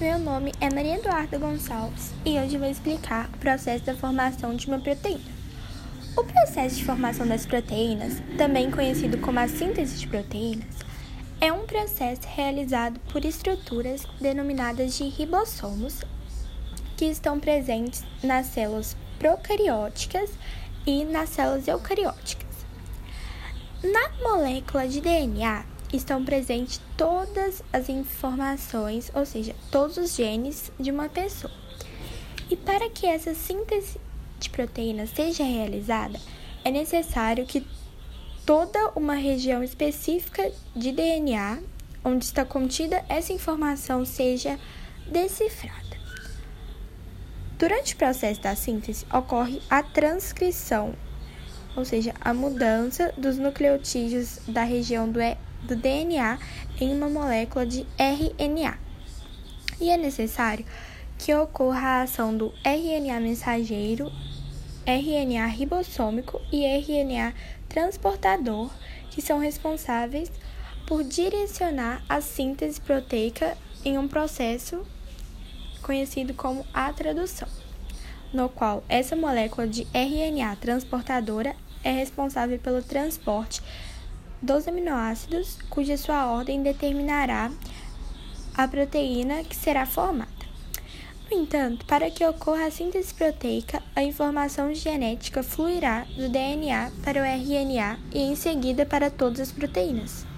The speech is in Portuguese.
Meu nome é Maria Eduarda Gonçalves e hoje vou explicar o processo da formação de uma proteína. O processo de formação das proteínas, também conhecido como a síntese de proteínas, é um processo realizado por estruturas denominadas de ribossomos que estão presentes nas células procarióticas e nas células eucarióticas. Na molécula de DNA, estão presentes todas as informações, ou seja, todos os genes de uma pessoa. E para que essa síntese de proteínas seja realizada, é necessário que toda uma região específica de DNA, onde está contida essa informação, seja decifrada. Durante o processo da síntese, ocorre a transcrição, ou seja, a mudança dos nucleotídeos da região do do DNA em uma molécula de RNA. E é necessário que ocorra a ação do RNA mensageiro, RNA ribossômico e RNA transportador, que são responsáveis por direcionar a síntese proteica em um processo conhecido como a tradução, no qual essa molécula de RNA transportadora é responsável pelo transporte dos aminoácidos, cuja sua ordem determinará a proteína que será formada. No entanto, para que ocorra a síntese proteica, a informação genética fluirá do DNA para o RNA e em seguida para todas as proteínas.